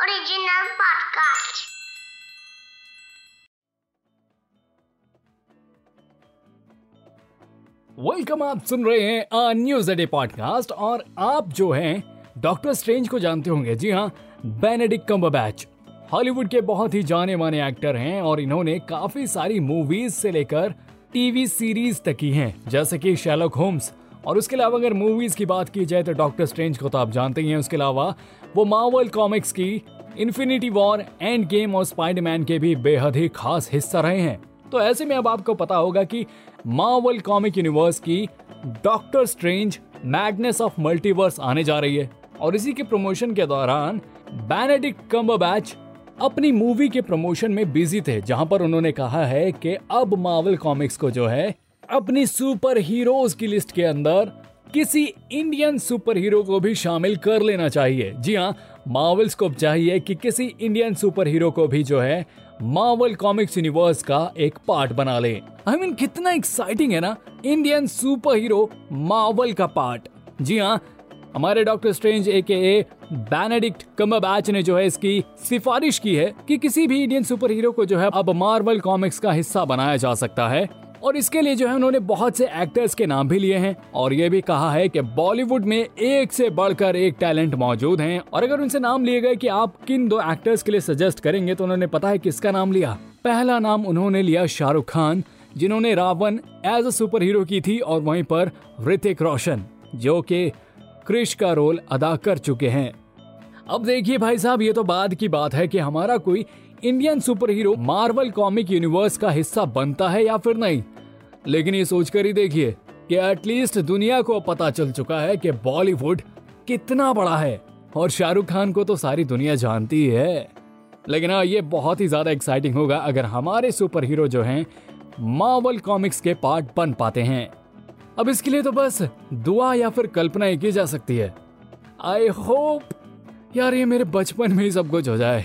Original podcast. Welcome आप सुन रहे हैं अ न्यूज़ डे पॉडकास्ट और आप जो हैं डॉक्टर स्ट्रेंज को जानते होंगे जी हाँ बेनेडिक कम्बरबैच हॉलीवुड के बहुत ही जाने माने एक्टर हैं और इन्होंने काफ़ी सारी मूवीज़ से लेकर टीवी सीरीज़ तक की हैं, जैसे कि शैलक होम्स और उसके अलावा अगर मूवीज़ की बात की जाए तो डॉक्टर स्ट्रेंज को तो आप जानते ही हैं, उसके अलावा वो मार्वल कॉमिक्स की इन्फिनिटी वॉर एंड गेम और स्पाइडरमैन के भी बेहद ही खास हिस्सा रहे हैं। तो ऐसे में अब आपको पता होगा कि मार्वल कॉमिक यूनिवर्स की doctor strange madness of multiverse आने जा रही है। और इसी के प्रमोशन के दौरान बेनेडिक्ट कम्बरबैच अपनी मूवी के प्रमोशन में बिज़ी थे, जहाँ पर उन्होंने कहा है कि अब मार्वल कॉमिक्स को जो है अपनी सुपर हीरोज की लिस्ट के अंदर किसी इंडियन सुपर हीरो को भी शामिल कर लेना चाहिए। जी हाँ मार्वल्स को चाहिए कि किसी इंडियन सुपर हीरो को भी जो है मार्वल कॉमिक्स यूनिवर्स का एक पार्ट बना ले। आई I मीन mean, कितना एक्साइटिंग है ना इंडियन सुपर हीरो मार्वल का पार्ट। जी हाँ हमारे डॉक्टर स्ट्रेंज ए के ए बेनेडिक्ट कम्बरबैच ने जो है इसकी सिफारिश की है कि किसी भी इंडियन सुपर हीरो को जो है अब मार्वल कॉमिक्स का हिस्सा बनाया जा सकता है। और इसके लिए जो है उन्होंने बहुत से एक्टर्स के नाम भी लिए हैं और ये भी कहा है कि बॉलीवुड में एक से बढ़कर एक टैलेंट मौजूद हैं। और अगर उनसे नाम लिए गए कि आप किन दो एक्टर्स के लिए सजेस्ट करेंगे तो उन्होंने पता है किसका नाम लिया। पहला नाम उन्होंने लिया शाहरुख खान, जिन्होंने Ravan as a super hero की थी और वहीं पर ऋतिक रोशन, जो कि क्रिश का रोल अदा कर चुके हैं। अब देखिए भाई साहब, ये तो बाद की बात है कि हमारा कोई Indian super hero Marvel comic universe का हिस्सा बनता है या फिर नहीं? लेकिन ये सोचकर ही देखिए कि एटलीस्ट दुनिया को पता चल चुका है कि बॉलीवुड कितना बड़ा है। और शाहरुख खान को तो सारी दुनिया जानती है। लेकिन हाँ ये बहुत ही ज़्यादा एक्साइटिंग होगा अगर हमारे सुपर हीरो जो हैं मार्वल कॉमिक्स के पार्ट बन पाते हैं। अब इसके लिए तो बस दुआ या फिर कल्पना ही की जा सकती है। आई होप यार ये मेरे बचपन में ही सब कुछ हो जाए।